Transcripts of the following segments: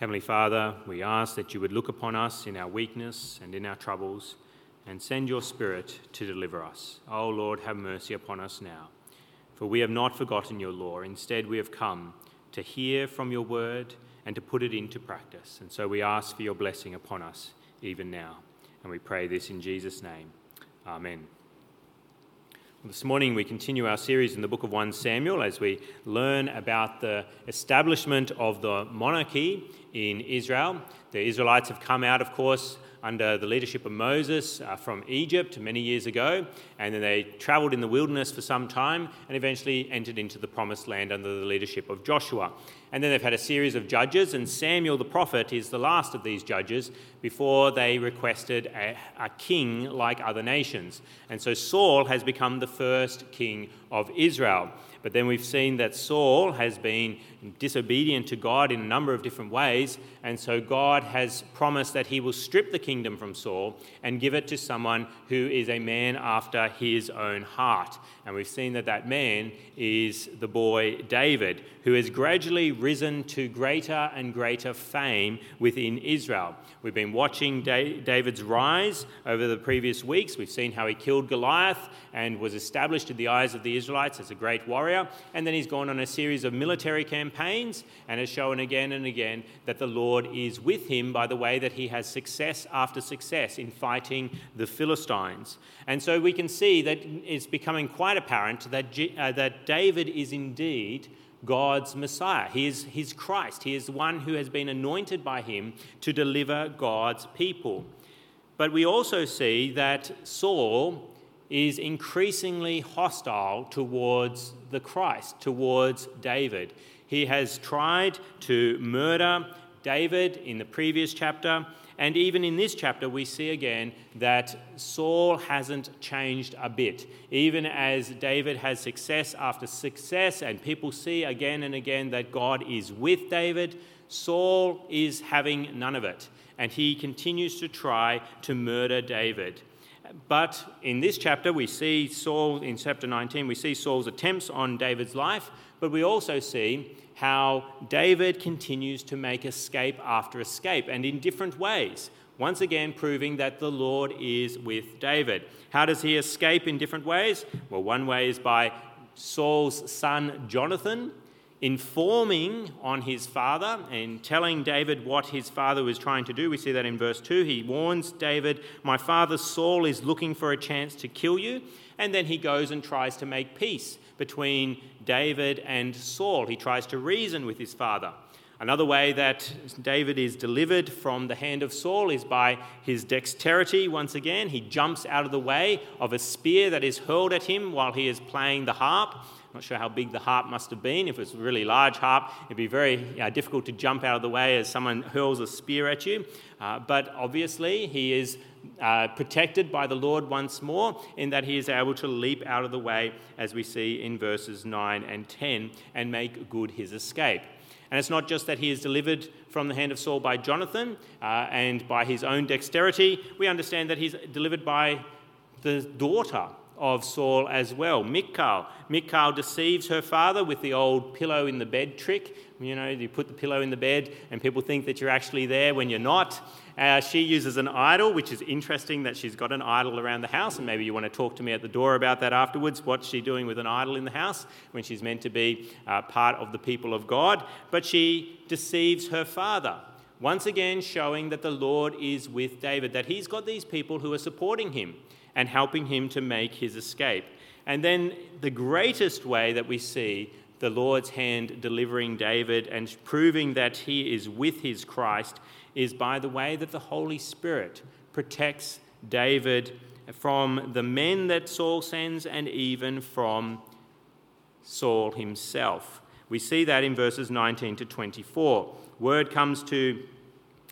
Heavenly Father, we ask that you would look upon us in our weakness and in our troubles and send your Spirit to deliver us. O oh Lord, have mercy upon us now. For we have not forgotten your law. Instead, we have come to hear from your word and to put it into practice. And so we ask for your blessing upon us even now. And we pray this in Jesus' name. Amen. This morning, we continue our series in the book of 1 Samuel as we learn about the establishment of the monarchy in Israel. The Israelites have come out, of course, under the leadership of Moses uh, from Egypt many years ago, and then they traveled in the wilderness for some time and eventually entered into the promised land under the leadership of Joshua. And then they've had a series of judges, and Samuel the prophet is the last of these judges before they requested a, a king like other nations. And so Saul has become the first king of Israel. But then we've seen that Saul has been disobedient to God in a number of different ways, and so God has promised that he will strip the kingdom from Saul and give it to someone who is a man after his own heart. And we've seen that that man is the boy David, who has gradually risen to greater and greater fame within Israel. We've been watching David's rise over the previous weeks. We've seen how he killed Goliath and was established in the eyes of the Israelites as a great warrior. And then he's gone on a series of military campaigns and has shown again and again that the Lord is with him by the way that he has success after success in fighting the Philistines. And so we can see that it's becoming quite apparent that, uh, that David is indeed God's Messiah. He is his Christ. He is the one who has been anointed by him to deliver God's people. But we also see that Saul is increasingly hostile towards the Christ, towards David. He has tried to murder David in the previous chapter. And even in this chapter, we see again that Saul hasn't changed a bit. Even as David has success after success, and people see again and again that God is with David, Saul is having none of it. And he continues to try to murder David. But in this chapter, we see Saul, in chapter 19, we see Saul's attempts on David's life, but we also see how David continues to make escape after escape and in different ways, once again proving that the Lord is with David. How does he escape in different ways? Well, one way is by Saul's son Jonathan informing on his father and telling David what his father was trying to do. We see that in verse 2. He warns David, My father Saul is looking for a chance to kill you. And then he goes and tries to make peace between David and Saul. He tries to reason with his father. Another way that David is delivered from the hand of Saul is by his dexterity. Once again, he jumps out of the way of a spear that is hurled at him while he is playing the harp. Not sure how big the harp must have been. If it's a really large harp, it'd be very difficult to jump out of the way as someone hurls a spear at you. Uh, but obviously, he is uh, protected by the Lord once more, in that he is able to leap out of the way, as we see in verses 9 and 10, and make good his escape. And it's not just that he is delivered from the hand of Saul by Jonathan uh, and by his own dexterity, we understand that he's delivered by the daughter of Saul as well, Michal. Michal deceives her father with the old pillow in the bed trick. You know, you put the pillow in the bed and people think that you're actually there when you're not. Uh, she uses an idol, which is interesting that she's got an idol around the house, and maybe you want to talk to me at the door about that afterwards. What's she doing with an idol in the house when she's meant to be uh, part of the people of God? But she deceives her father, once again showing that the Lord is with David, that he's got these people who are supporting him and helping him to make his escape. And then the greatest way that we see the Lord's hand delivering David and proving that he is with his Christ is by the way that the Holy Spirit protects David from the men that Saul sends and even from Saul himself. We see that in verses 19 to 24. Word comes to,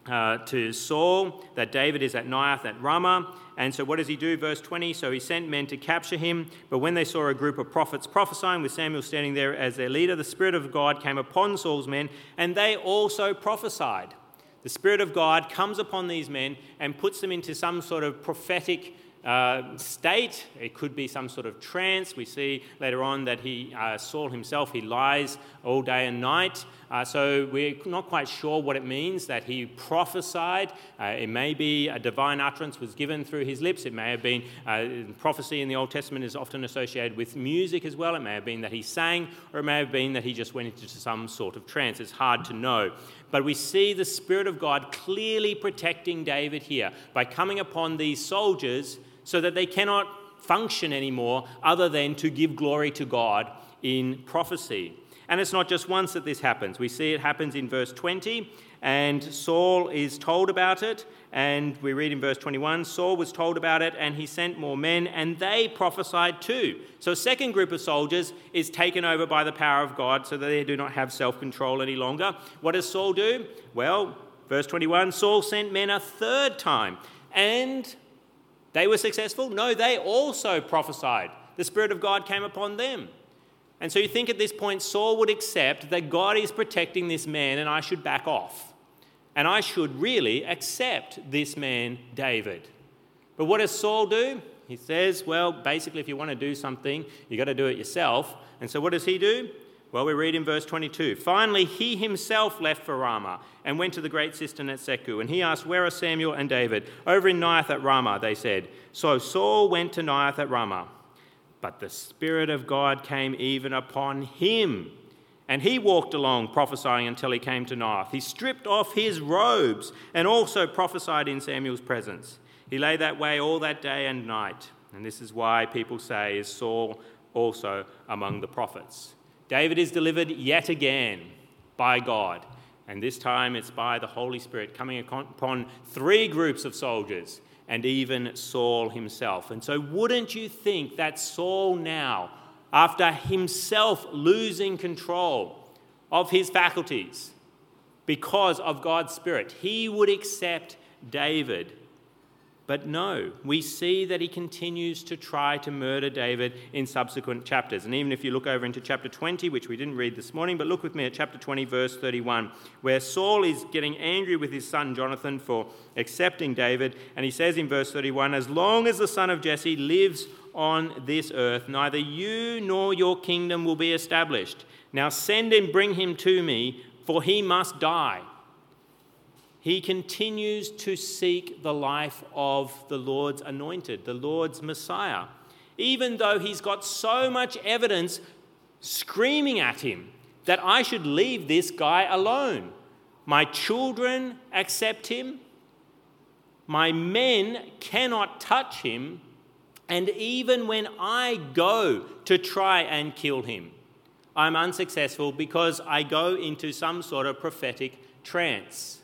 uh, to Saul that David is at Naioth at Ramah. And so, what does he do? Verse 20 So he sent men to capture him. But when they saw a group of prophets prophesying with Samuel standing there as their leader, the Spirit of God came upon Saul's men, and they also prophesied the Spirit of God comes upon these men and puts them into some sort of prophetic uh, state. It could be some sort of trance. We see later on that he, uh, Saul himself, he lies all day and night. Uh, so we're not quite sure what it means that he prophesied. Uh, it may be a divine utterance was given through his lips. It may have been uh, prophecy in the Old Testament is often associated with music as well. It may have been that he sang, or it may have been that he just went into some sort of trance. It's hard to know. But we see the Spirit of God clearly protecting David here by coming upon these soldiers so that they cannot function anymore other than to give glory to God in prophecy. And it's not just once that this happens. We see it happens in verse 20, and Saul is told about it. And we read in verse 21 Saul was told about it, and he sent more men, and they prophesied too. So, a second group of soldiers is taken over by the power of God so that they do not have self control any longer. What does Saul do? Well, verse 21 Saul sent men a third time, and they were successful? No, they also prophesied. The Spirit of God came upon them. And so you think at this point Saul would accept that God is protecting this man and I should back off. And I should really accept this man, David. But what does Saul do? He says, well, basically, if you want to do something, you've got to do it yourself. And so what does he do? Well, we read in verse 22 Finally, he himself left for Ramah and went to the great cistern at Seku. And he asked, Where are Samuel and David? Over in Naioth at Ramah, they said. So Saul went to Naioth at Ramah. But the Spirit of God came even upon him. And he walked along prophesying until he came to Naioth. He stripped off his robes and also prophesied in Samuel's presence. He lay that way all that day and night. And this is why people say, Is Saul also among the prophets? David is delivered yet again by God. And this time it's by the Holy Spirit coming upon three groups of soldiers and even Saul himself. And so, wouldn't you think that Saul now, after himself losing control of his faculties because of God's Spirit, he would accept David but no, we see that he continues to try to murder David in subsequent chapters. And even if you look over into chapter 20, which we didn't read this morning, but look with me at chapter 20, verse 31, where Saul is getting angry with his son Jonathan for accepting David. And he says in verse 31 As long as the son of Jesse lives on this earth, neither you nor your kingdom will be established. Now send and bring him to me, for he must die he continues to seek the life of the Lord's anointed, the Lord's Messiah, even though he's got so much evidence screaming at him that I should leave this guy alone. My children accept him, my men cannot touch him, and even when I go to try and kill him, I'm unsuccessful because I go into some sort of prophetic trance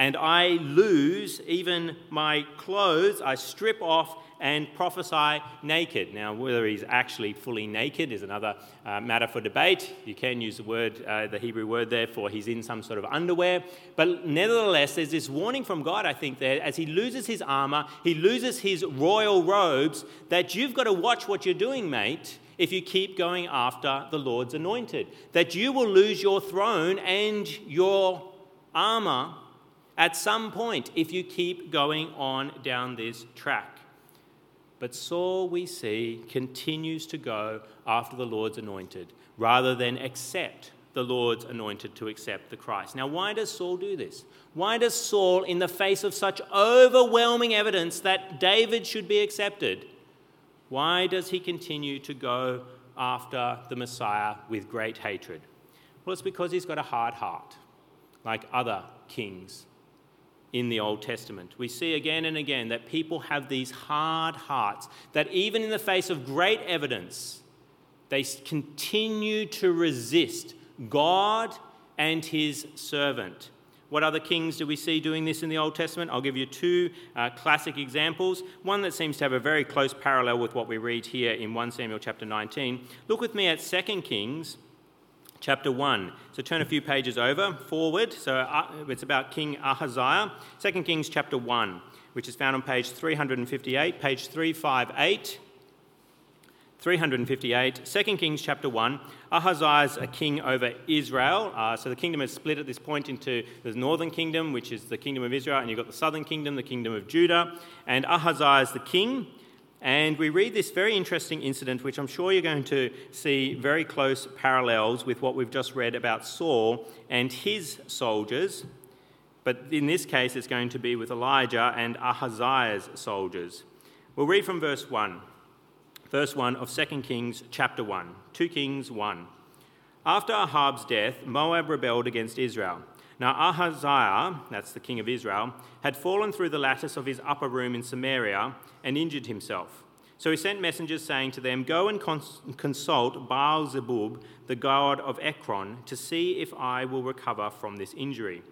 and I lose even my clothes, I strip off and prophesy naked. Now, whether he's actually fully naked is another uh, matter for debate. You can use the word, uh, the Hebrew word there for he's in some sort of underwear. But nevertheless, there's this warning from God, I think, there as he loses his armor, he loses his royal robes, that you've got to watch what you're doing, mate, if you keep going after the Lord's anointed. That you will lose your throne and your armor at some point if you keep going on down this track. But Saul, we see, continues to go after the Lord's anointed rather than accept the Lord's anointed to accept the Christ. Now, why does Saul do this? Why does Saul, in the face of such overwhelming evidence that David should be accepted, why does he continue to go after the Messiah with great hatred? Well, it's because he's got a hard heart, like other kings in the Old Testament. We see again and again that people have these hard hearts, that even in the face of great evidence, they continue to resist God and his servant. What other kings do we see doing this in the Old Testament? I'll give you two uh, classic examples. One that seems to have a very close parallel with what we read here in 1 Samuel chapter 19. Look with me at 2 Kings chapter 1. So turn a few pages over, forward. So uh, it's about King Ahaziah. 2 Kings chapter 1, which is found on page 358, page 358. 358, 2 Kings chapter 1. Ahaziah is a king over Israel. Uh, so the kingdom is split at this point into the northern kingdom, which is the kingdom of Israel, and you've got the southern kingdom, the kingdom of Judah. And Ahaziah is the king. And we read this very interesting incident, which I'm sure you're going to see very close parallels with what we've just read about Saul and his soldiers. But in this case, it's going to be with Elijah and Ahaziah's soldiers. We'll read from verse 1 verse 1 of 2 Kings chapter 1. 2 Kings 1. After Ahab's death, Moab rebelled against Israel. Now Ahaziah, that's the king of Israel, had fallen through the lattice of his upper room in Samaria and injured himself. So he sent messengers saying to them, Go and cons- consult Baal Zebub, the god of Ekron, to see if I will recover from this injury.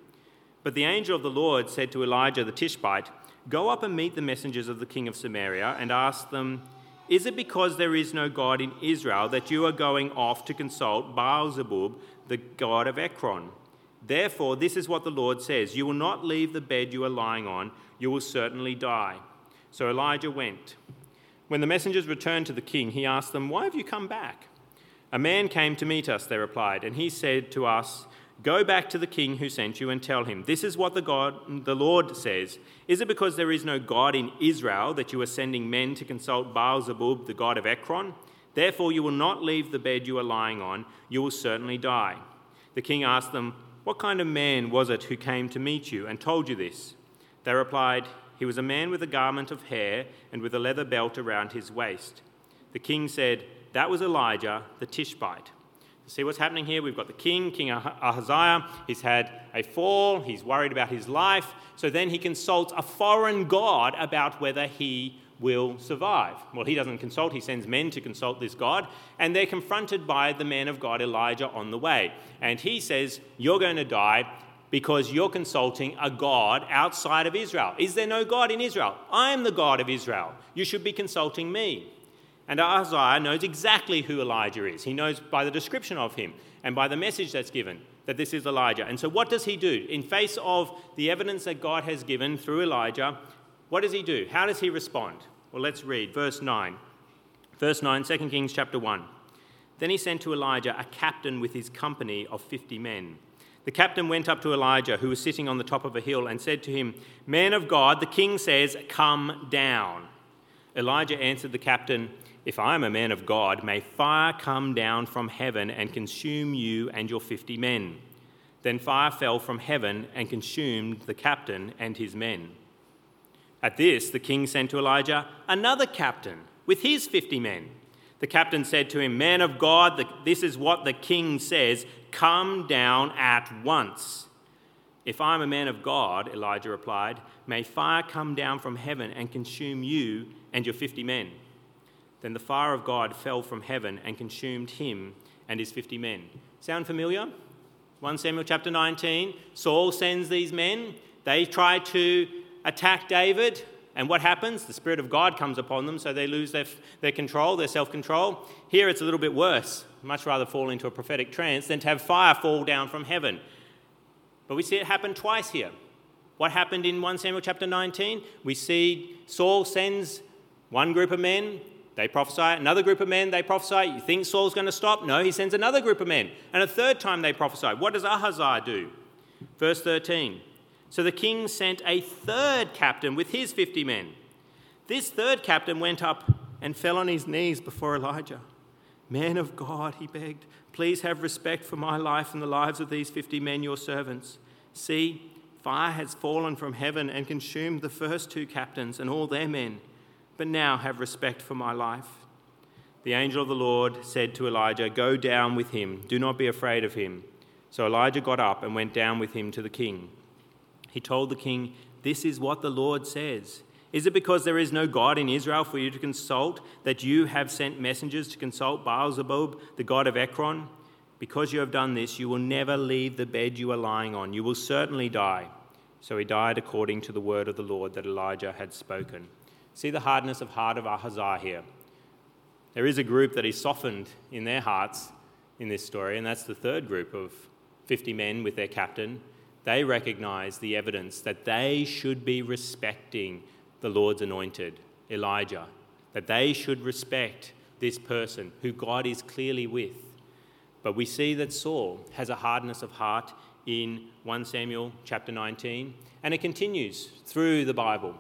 But the angel of the Lord said to Elijah the Tishbite, Go up and meet the messengers of the king of Samaria and ask them, is it because there is no God in Israel that you are going off to consult Baal Zebub, the god of Ekron? Therefore, this is what the Lord says You will not leave the bed you are lying on, you will certainly die. So Elijah went. When the messengers returned to the king, he asked them, Why have you come back? A man came to meet us, they replied, and he said to us, Go back to the king who sent you and tell him, This is what the, God, the Lord says. Is it because there is no God in Israel that you are sending men to consult Baal Zebub, the god of Ekron? Therefore, you will not leave the bed you are lying on, you will certainly die. The king asked them, What kind of man was it who came to meet you and told you this? They replied, He was a man with a garment of hair and with a leather belt around his waist. The king said, That was Elijah the Tishbite. See what's happening here? We've got the king, King Ahaziah. He's had a fall. He's worried about his life. So then he consults a foreign god about whether he will survive. Well, he doesn't consult, he sends men to consult this God, and they're confronted by the man of God, Elijah, on the way. And he says, You're going to die because you're consulting a God outside of Israel. Is there no God in Israel? I am the God of Israel. You should be consulting me. And Ahaziah knows exactly who Elijah is. He knows by the description of him and by the message that's given that this is Elijah. And so, what does he do? In face of the evidence that God has given through Elijah, what does he do? How does he respond? Well, let's read verse 9. Verse 9, 2 Kings chapter 1. Then he sent to Elijah a captain with his company of 50 men. The captain went up to Elijah, who was sitting on the top of a hill, and said to him, Man of God, the king says, Come down. Elijah answered the captain, if I am a man of God, may fire come down from heaven and consume you and your fifty men. Then fire fell from heaven and consumed the captain and his men. At this, the king sent to Elijah another captain with his fifty men. The captain said to him, Man of God, this is what the king says come down at once. If I am a man of God, Elijah replied, may fire come down from heaven and consume you and your fifty men. Then the fire of God fell from heaven and consumed him and his 50 men. Sound familiar? 1 Samuel chapter 19. Saul sends these men. They try to attack David. And what happens? The Spirit of God comes upon them, so they lose their, their control, their self control. Here it's a little bit worse. Much rather fall into a prophetic trance than to have fire fall down from heaven. But we see it happen twice here. What happened in 1 Samuel chapter 19? We see Saul sends one group of men, they prophesy. Another group of men, they prophesy. You think Saul's going to stop? No, he sends another group of men. And a third time they prophesy. What does Ahaziah do? Verse 13. So the king sent a third captain with his 50 men. This third captain went up and fell on his knees before Elijah. Man of God, he begged, please have respect for my life and the lives of these 50 men, your servants. See, fire has fallen from heaven and consumed the first two captains and all their men but now have respect for my life. The angel of the Lord said to Elijah, Go down with him, do not be afraid of him. So Elijah got up and went down with him to the king. He told the king, This is what the Lord says. Is it because there is no God in Israel for you to consult that you have sent messengers to consult Baal Zebub, the god of Ekron? Because you have done this, you will never leave the bed you are lying on. You will certainly die. So he died according to the word of the Lord that Elijah had spoken. See the hardness of heart of Ahaziah here. There is a group that is softened in their hearts in this story, and that's the third group of 50 men with their captain. They recognize the evidence that they should be respecting the Lord's anointed, Elijah, that they should respect this person who God is clearly with. But we see that Saul has a hardness of heart in 1 Samuel chapter 19, and it continues through the Bible.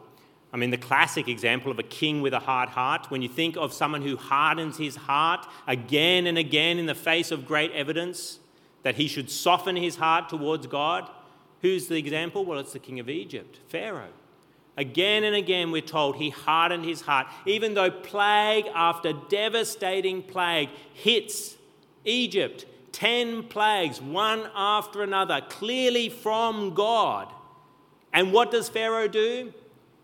I mean, the classic example of a king with a hard heart, when you think of someone who hardens his heart again and again in the face of great evidence that he should soften his heart towards God, who's the example? Well, it's the king of Egypt, Pharaoh. Again and again, we're told he hardened his heart, even though plague after devastating plague hits Egypt. Ten plagues, one after another, clearly from God. And what does Pharaoh do?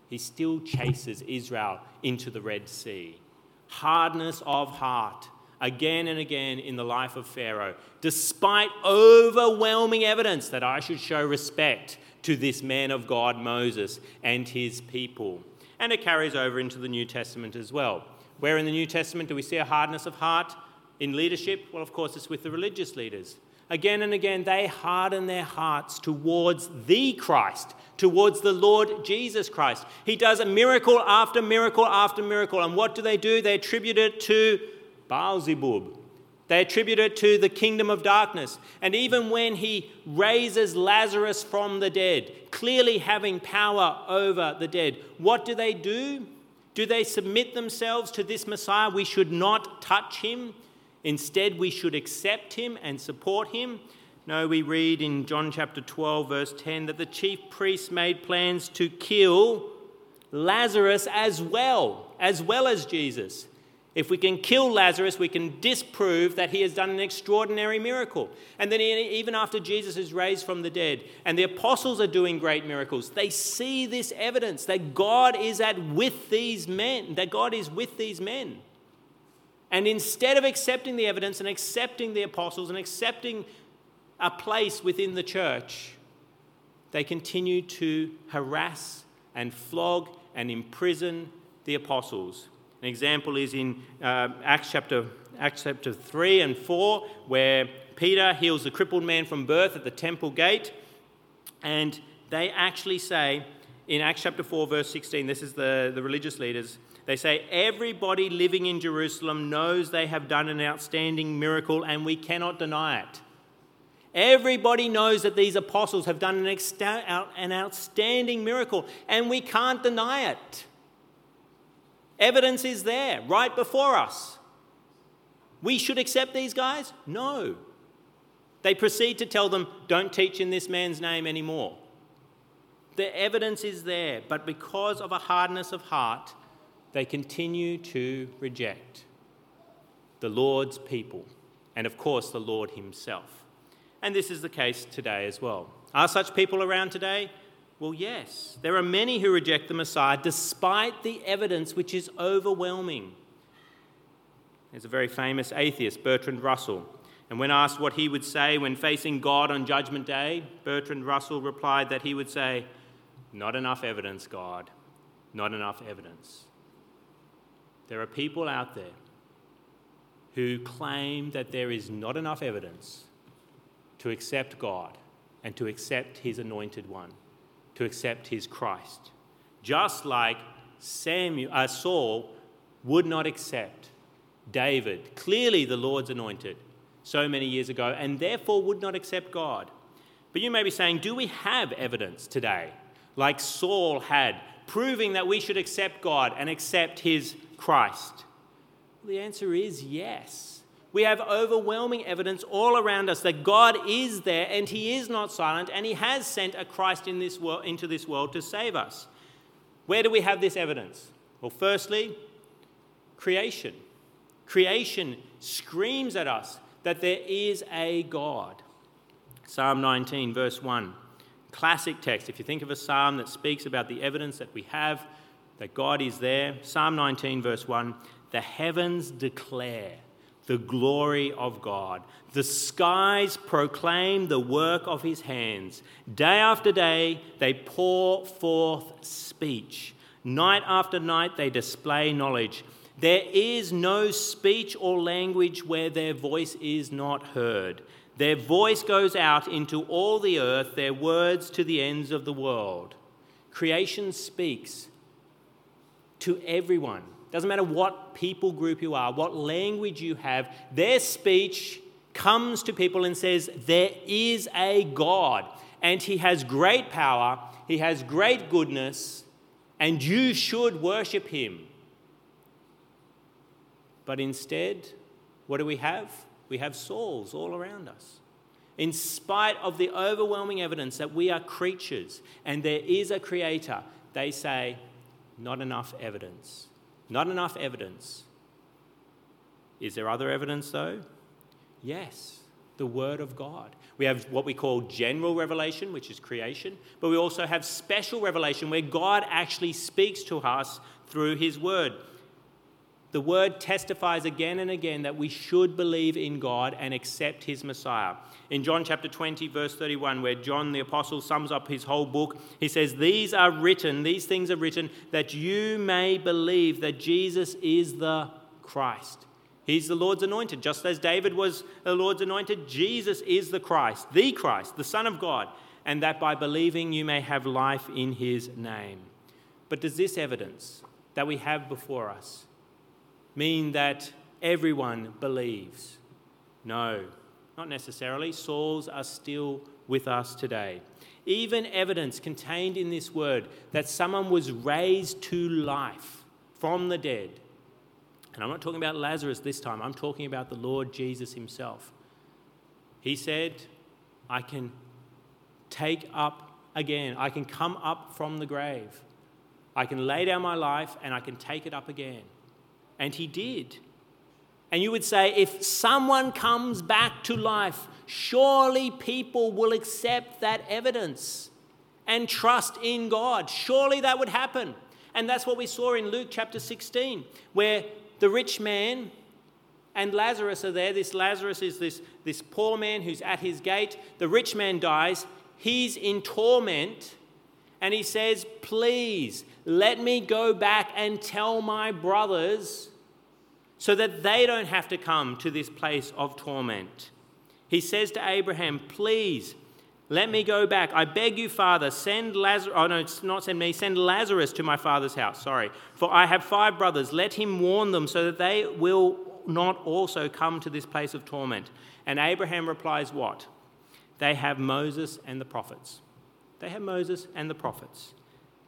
He still chases Israel into the Red Sea. Hardness of heart, again and again in the life of Pharaoh, despite overwhelming evidence that I should show respect to this man of God, Moses, and his people. And it carries over into the New Testament as well. Where in the New Testament do we see a hardness of heart in leadership? Well, of course, it's with the religious leaders. Again and again, they harden their hearts towards the Christ, towards the Lord Jesus Christ. He does a miracle after miracle after miracle. And what do they do? They attribute it to Beelzebub, they attribute it to the kingdom of darkness. And even when he raises Lazarus from the dead, clearly having power over the dead, what do they do? Do they submit themselves to this Messiah? We should not touch him. Instead, we should accept him and support him. No, we read in John chapter 12, verse 10, that the chief priests made plans to kill Lazarus as well, as well as Jesus. If we can kill Lazarus, we can disprove that he has done an extraordinary miracle. And then, even after Jesus is raised from the dead and the apostles are doing great miracles, they see this evidence that God is at with these men, that God is with these men. And instead of accepting the evidence and accepting the apostles and accepting a place within the church, they continue to harass and flog and imprison the apostles an example is in uh, Acts, chapter, Acts chapter 3 and 4, where Peter heals the crippled man from birth at the temple gate. And they actually say in Acts chapter 4, verse 16, this is the, the religious leaders, they say, Everybody living in Jerusalem knows they have done an outstanding miracle, and we cannot deny it. Everybody knows that these apostles have done an, an outstanding miracle, and we can't deny it. Evidence is there right before us. We should accept these guys? No. They proceed to tell them, don't teach in this man's name anymore. The evidence is there, but because of a hardness of heart, they continue to reject the Lord's people and, of course, the Lord Himself. And this is the case today as well. Are such people around today? Well, yes, there are many who reject the Messiah despite the evidence which is overwhelming. There's a very famous atheist, Bertrand Russell, and when asked what he would say when facing God on Judgment Day, Bertrand Russell replied that he would say, Not enough evidence, God, not enough evidence. There are people out there who claim that there is not enough evidence to accept God and to accept His anointed one to accept his Christ. Just like Samuel, uh, Saul would not accept David, clearly the Lord's anointed, so many years ago, and therefore would not accept God. But you may be saying, do we have evidence today, like Saul had, proving that we should accept God and accept his Christ? The answer is yes. We have overwhelming evidence all around us that God is there and He is not silent and He has sent a Christ in this world, into this world to save us. Where do we have this evidence? Well, firstly, creation. Creation screams at us that there is a God. Psalm 19, verse 1. Classic text. If you think of a psalm that speaks about the evidence that we have that God is there, Psalm 19, verse 1 the heavens declare the glory of God. The skies proclaim the work of his hands. Day after day, they pour forth speech. Night after night, they display knowledge. There is no speech or language where their voice is not heard. Their voice goes out into all the earth, their words to the ends of the world. Creation speaks to everyone doesn't matter what people group you are, what language you have, their speech comes to people and says, There is a God, and He has great power, He has great goodness, and you should worship Him. But instead, what do we have? We have Sauls all around us. In spite of the overwhelming evidence that we are creatures and there is a creator, they say, not enough evidence. Not enough evidence. Is there other evidence though? Yes, the Word of God. We have what we call general revelation, which is creation, but we also have special revelation where God actually speaks to us through His Word the word testifies again and again that we should believe in God and accept his Messiah. In John chapter 20, verse 31, where John the Apostle sums up his whole book, he says, These are written, these things are written, that you may believe that Jesus is the Christ. He's the Lord's anointed. Just as David was the Lord's anointed, Jesus is the Christ, the Christ, the Son of God, and that by believing you may have life in his name. But does this evidence that we have before us mean that everyone believes? No, not necessarily. Sauls are still with us today. Even evidence contained in this word that someone was raised to life from the dead. And I'm not talking about Lazarus this time, I'm talking about the Lord Jesus himself. He said, I can take up again, I can come up from the grave. I can lay down my life and I can take it up again. And he did. And you would say, if someone comes back to life, surely people will accept that evidence and trust in God. Surely that would happen. And that's what we saw in Luke chapter 16, where the rich man and Lazarus are there. This Lazarus is this, this poor man who's at his gate. The rich man dies. He's in torment. And he says, Please let me go back and tell my brothers so that they don't have to come to this place of torment. He says to Abraham, Please let me go back. I beg you, Father, send Lazarus, oh no, not send me, send Lazarus to my father's house, sorry. For I have five brothers. Let him warn them so that they will not also come to this place of torment. And Abraham replies, What? They have Moses and the prophets. They have Moses and the prophets.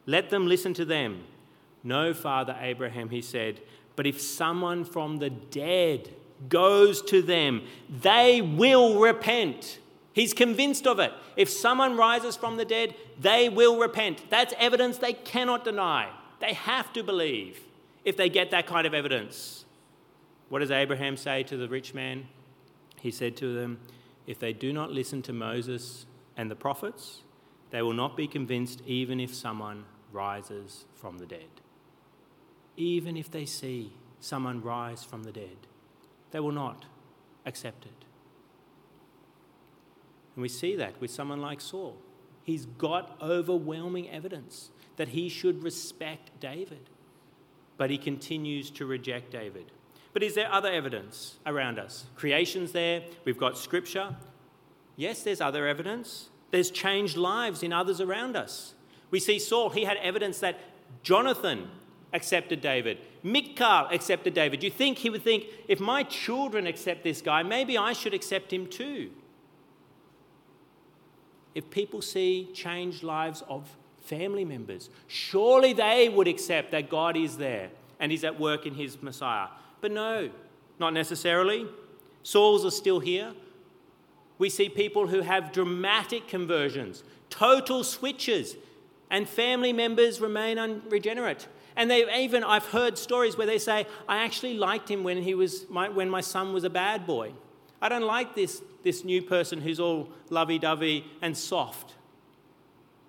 Let them listen to them. No, Father Abraham, he said, but if someone from the dead goes to them, they will repent. He's convinced of it. If someone rises from the dead, they will repent. That's evidence they cannot deny. They have to believe if they get that kind of evidence. What does Abraham say to the rich man? He said to them, If they do not listen to Moses and the prophets, they will not be convinced even if someone rises from the dead. Even if they see someone rise from the dead, they will not accept it. And we see that with someone like Saul. He's got overwhelming evidence that he should respect David, but he continues to reject David. But is there other evidence around us? Creation's there, we've got scripture. Yes, there's other evidence. There's changed lives in others around us. We see Saul, he had evidence that Jonathan accepted David, Michal accepted David. You think he would think, if my children accept this guy, maybe I should accept him too. If people see changed lives of family members, surely they would accept that God is there and He's at work in His Messiah. But no, not necessarily. Sauls are still here. We see people who have dramatic conversions, total switches, and family members remain unregenerate. And they even, I've heard stories where they say, I actually liked him when, he was my, when my son was a bad boy. I don't like this, this new person who's all lovey dovey and soft.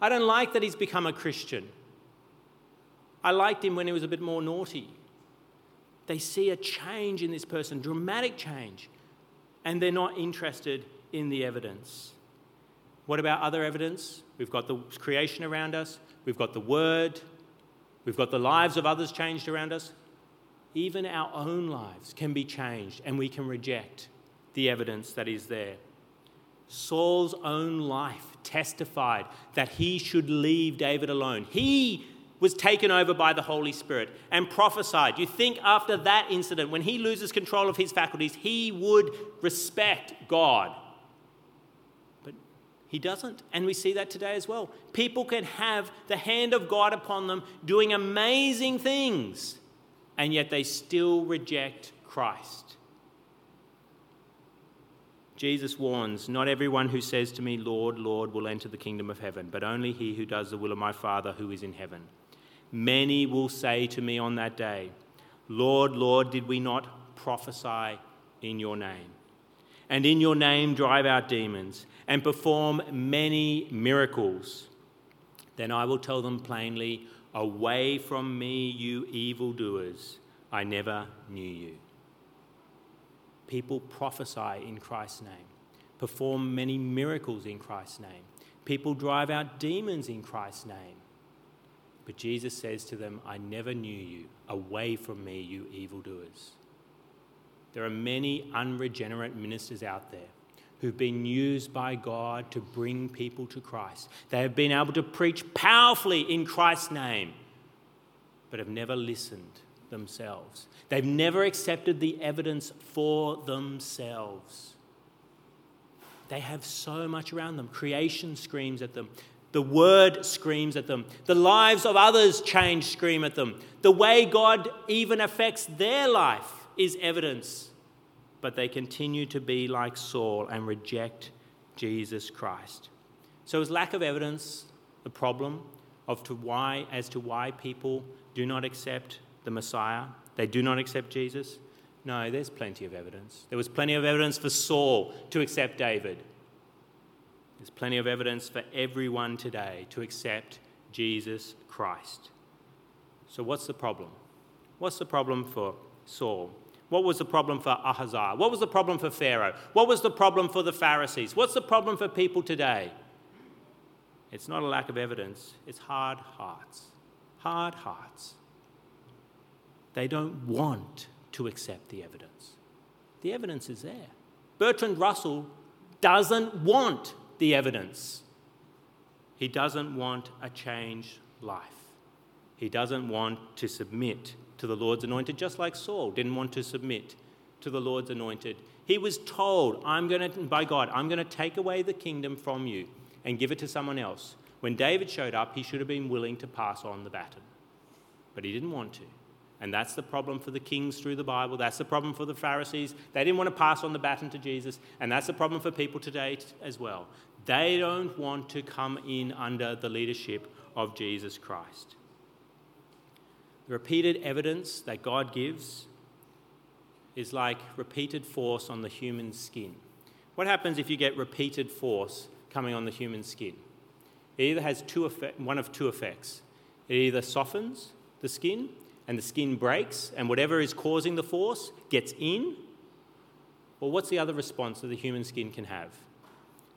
I don't like that he's become a Christian. I liked him when he was a bit more naughty. They see a change in this person, dramatic change, and they're not interested in the evidence. What about other evidence? We've got the creation around us, we've got the word, we've got the lives of others changed around us. Even our own lives can be changed, and we can reject the evidence that is there. Saul's own life testified that he should leave David alone. He was taken over by the Holy Spirit and prophesied. You think after that incident, when he loses control of his faculties, he would respect God. He doesn't. And we see that today as well. People can have the hand of God upon them doing amazing things, and yet they still reject Christ. Jesus warns, Not everyone who says to me, Lord, Lord, will enter the kingdom of heaven, but only he who does the will of my Father who is in heaven. Many will say to me on that day, Lord, Lord, did we not prophesy in your name? And in your name drive out demons and perform many miracles. Then I will tell them plainly, Away from me, you evildoers, I never knew you people prophesy in Christ's name, perform many miracles in Christ's name. People drive out demons in Christ's name. But Jesus says to them, I never knew you. Away from me, you evildoers. There are many unregenerate ministers out there who've been used by God to bring people to Christ. They have been able to preach powerfully in Christ's name, but have never listened themselves. They've never accepted the evidence for themselves. They have so much around them. Creation screams at them. The word screams at them. The lives of others change, scream at them. The way God even affects their life is evidence. But they continue to be like Saul and reject Jesus Christ. So is lack of evidence the problem of to why, as to why people do not accept the Messiah? They do not accept Jesus? No, there's plenty of evidence. There was plenty of evidence for Saul to accept David. There's plenty of evidence for everyone today to accept Jesus Christ. So, what's the problem? What's the problem for Saul? What was the problem for Ahaziah? What was the problem for Pharaoh? What was the problem for the Pharisees? What's the problem for people today? It's not a lack of evidence, it's hard hearts. Hard hearts. They don't want to accept the evidence. The evidence is there. Bertrand Russell doesn't want the evidence. He doesn't want a changed life. He doesn't want to submit to the Lord's anointed, just like Saul didn't want to submit to the Lord's anointed. He was told, I'm going to, by God, I'm going to take away the kingdom from you and give it to someone else. When David showed up, he should have been willing to pass on the baton, but he didn't want to. And that's the problem for the kings through the Bible. That's the problem for the Pharisees. They didn't want to pass on the baton to Jesus. And that's the problem for people today as well. They don't want to come in under the leadership of Jesus Christ. Repeated evidence that God gives is like repeated force on the human skin. What happens if you get repeated force coming on the human skin? It either has two effect, one of two effects. It either softens the skin and the skin breaks, and whatever is causing the force gets in? Well, what's the other response that the human skin can have?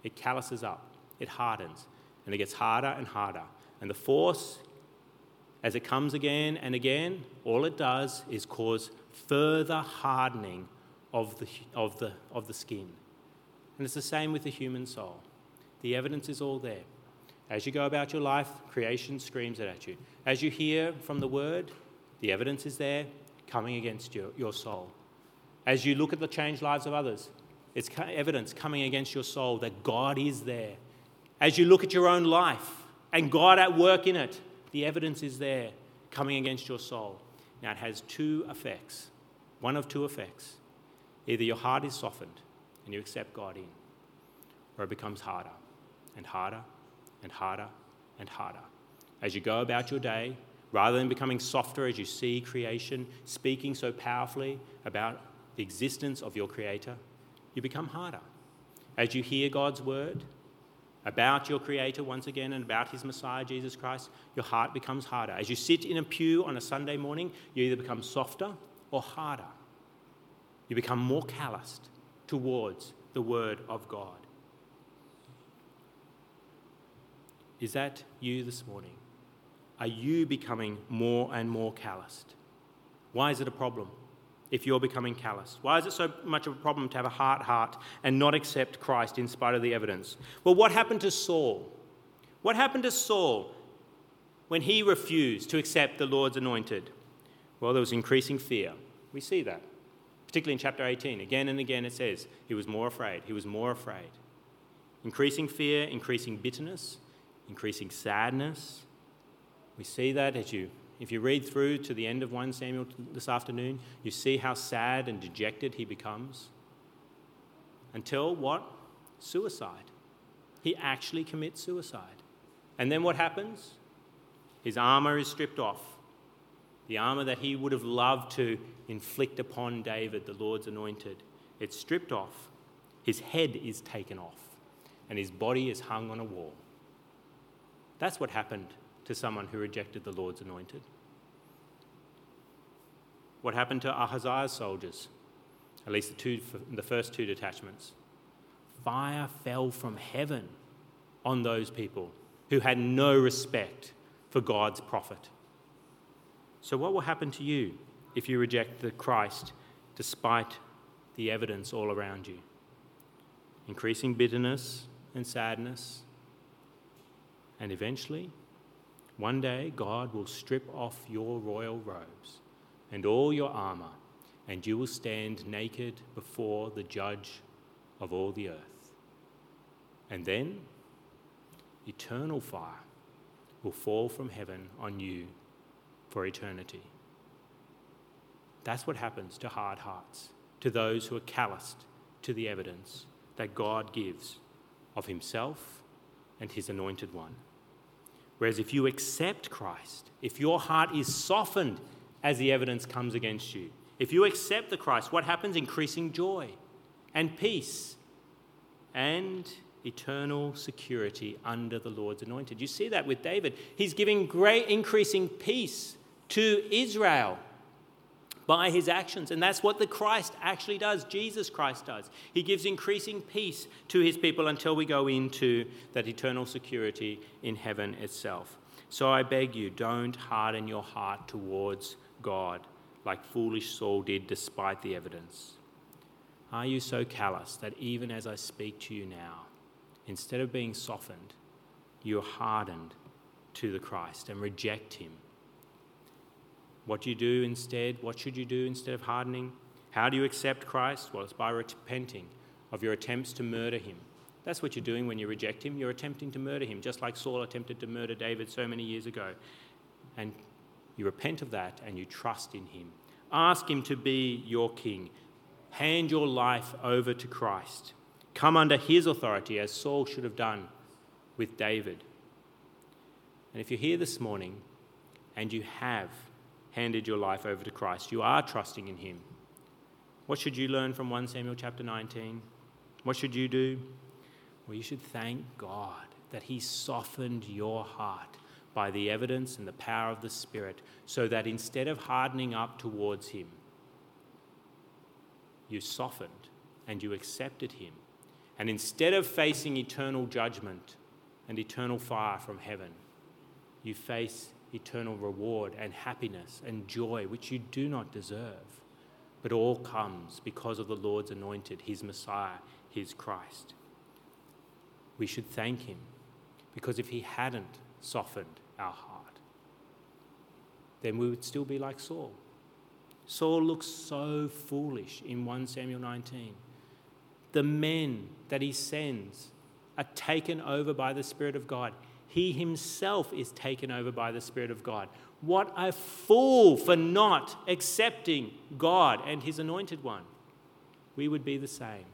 It calluses up, it hardens, and it gets harder and harder. And the force, as it comes again and again, all it does is cause further hardening of the, of the, of the skin. And it's the same with the human soul. The evidence is all there. As you go about your life, creation screams it at you. As you hear from the word, the evidence is there coming against your, your soul. As you look at the changed lives of others, it's evidence coming against your soul that God is there. As you look at your own life and God at work in it, the evidence is there coming against your soul. Now, it has two effects one of two effects. Either your heart is softened and you accept God in, or it becomes harder and harder and harder and harder. As you go about your day, Rather than becoming softer as you see creation speaking so powerfully about the existence of your Creator, you become harder. As you hear God's word about your Creator once again and about His Messiah, Jesus Christ, your heart becomes harder. As you sit in a pew on a Sunday morning, you either become softer or harder. You become more calloused towards the Word of God. Is that you this morning? are you becoming more and more calloused? Why is it a problem if you're becoming callous? Why is it so much of a problem to have a hard heart and not accept Christ in spite of the evidence? Well, what happened to Saul? What happened to Saul when he refused to accept the Lord's anointed? Well, there was increasing fear. We see that, particularly in chapter 18. Again and again it says he was more afraid. He was more afraid. Increasing fear, increasing bitterness, increasing sadness. We see that as you, if you read through to the end of 1 Samuel this afternoon, you see how sad and dejected he becomes. Until what? Suicide. He actually commits suicide. And then what happens? His armor is stripped off. The armor that he would have loved to inflict upon David, the Lord's anointed. It's stripped off. His head is taken off. And his body is hung on a wall. That's what happened to someone who rejected the Lord's anointed. What happened to Ahaziah's soldiers? At least the, two, the first two detachments. Fire fell from heaven on those people who had no respect for God's prophet. So, what will happen to you if you reject the Christ despite the evidence all around you? Increasing bitterness and sadness. And eventually, one day, God will strip off your royal robes and all your armor, and you will stand naked before the judge of all the earth. And then, eternal fire will fall from heaven on you for eternity. That's what happens to hard hearts, to those who are calloused to the evidence that God gives of Himself and His anointed one. Whereas if you accept Christ, if your heart is softened as the evidence comes against you, if you accept the Christ, what happens? Increasing joy and peace and eternal security under the Lord's anointed. You see that with David. He's giving great increasing peace to Israel by his actions. And that's what the Christ actually does. Jesus Christ does. He gives increasing peace to his people until we go into that eternal security in heaven itself. So I beg you, don't harden your heart towards God like foolish Saul did despite the evidence. Are you so callous that even as I speak to you now, instead of being softened, you're hardened to the Christ and reject him what do you do instead? What should you do instead of hardening? How do you accept Christ? Well, it's by repenting of your attempts to murder him. That's what you're doing when you reject him. You're attempting to murder him, just like Saul attempted to murder David so many years ago. And you repent of that and you trust in him. Ask him to be your king. Hand your life over to Christ. Come under his authority, as Saul should have done with David. And if you're here this morning and you have handed your life over to Christ. You are trusting in Him. What should you learn from 1 Samuel chapter 19? What should you do? Well, you should thank God that He softened your heart by the evidence and the power of the Spirit, so that instead of hardening up towards Him, you softened and you accepted Him. And instead of facing eternal judgment and eternal fire from heaven, you face eternal reward and happiness and joy which you do not deserve, but all comes because of the Lord's anointed, his Messiah, his Christ. We should thank him because if he hadn't softened our heart, then we would still be like Saul. Saul looks so foolish in 1 Samuel 19. The men that he sends are taken over by the Spirit of God he himself is taken over by the Spirit of God. What a fool for not accepting God and his anointed one. We would be the same.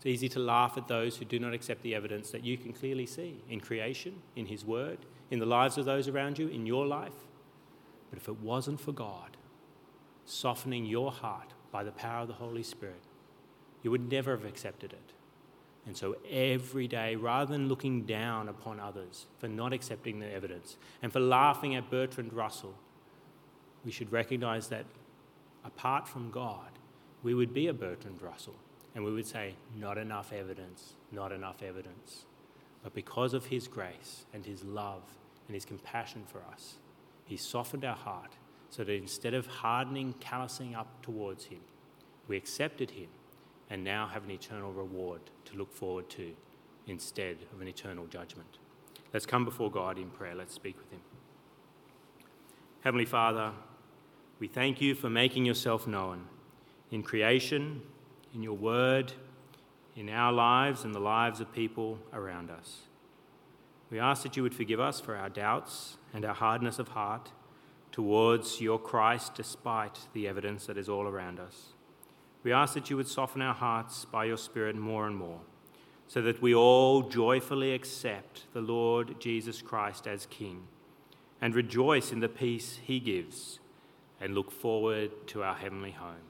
It's easy to laugh at those who do not accept the evidence that you can clearly see in creation, in his word, in the lives of those around you, in your life. But if it wasn't for God softening your heart by the power of the Holy Spirit, you would never have accepted it. And so every day, rather than looking down upon others for not accepting the evidence and for laughing at Bertrand Russell, we should recognize that apart from God, we would be a Bertrand Russell and we would say, not enough evidence, not enough evidence. But because of His grace and His love and His compassion for us, He softened our heart so that instead of hardening, callousing up towards Him, we accepted Him and now have an eternal reward to look forward to instead of an eternal judgment. Let's come before God in prayer. Let's speak with Him. Heavenly Father, we thank you for making yourself known in creation, in your word, in our lives, and the lives of people around us. We ask that you would forgive us for our doubts and our hardness of heart towards your Christ despite the evidence that is all around us. We ask that you would soften our hearts by your Spirit more and more, so that we all joyfully accept the Lord Jesus Christ as King and rejoice in the peace he gives and look forward to our heavenly home.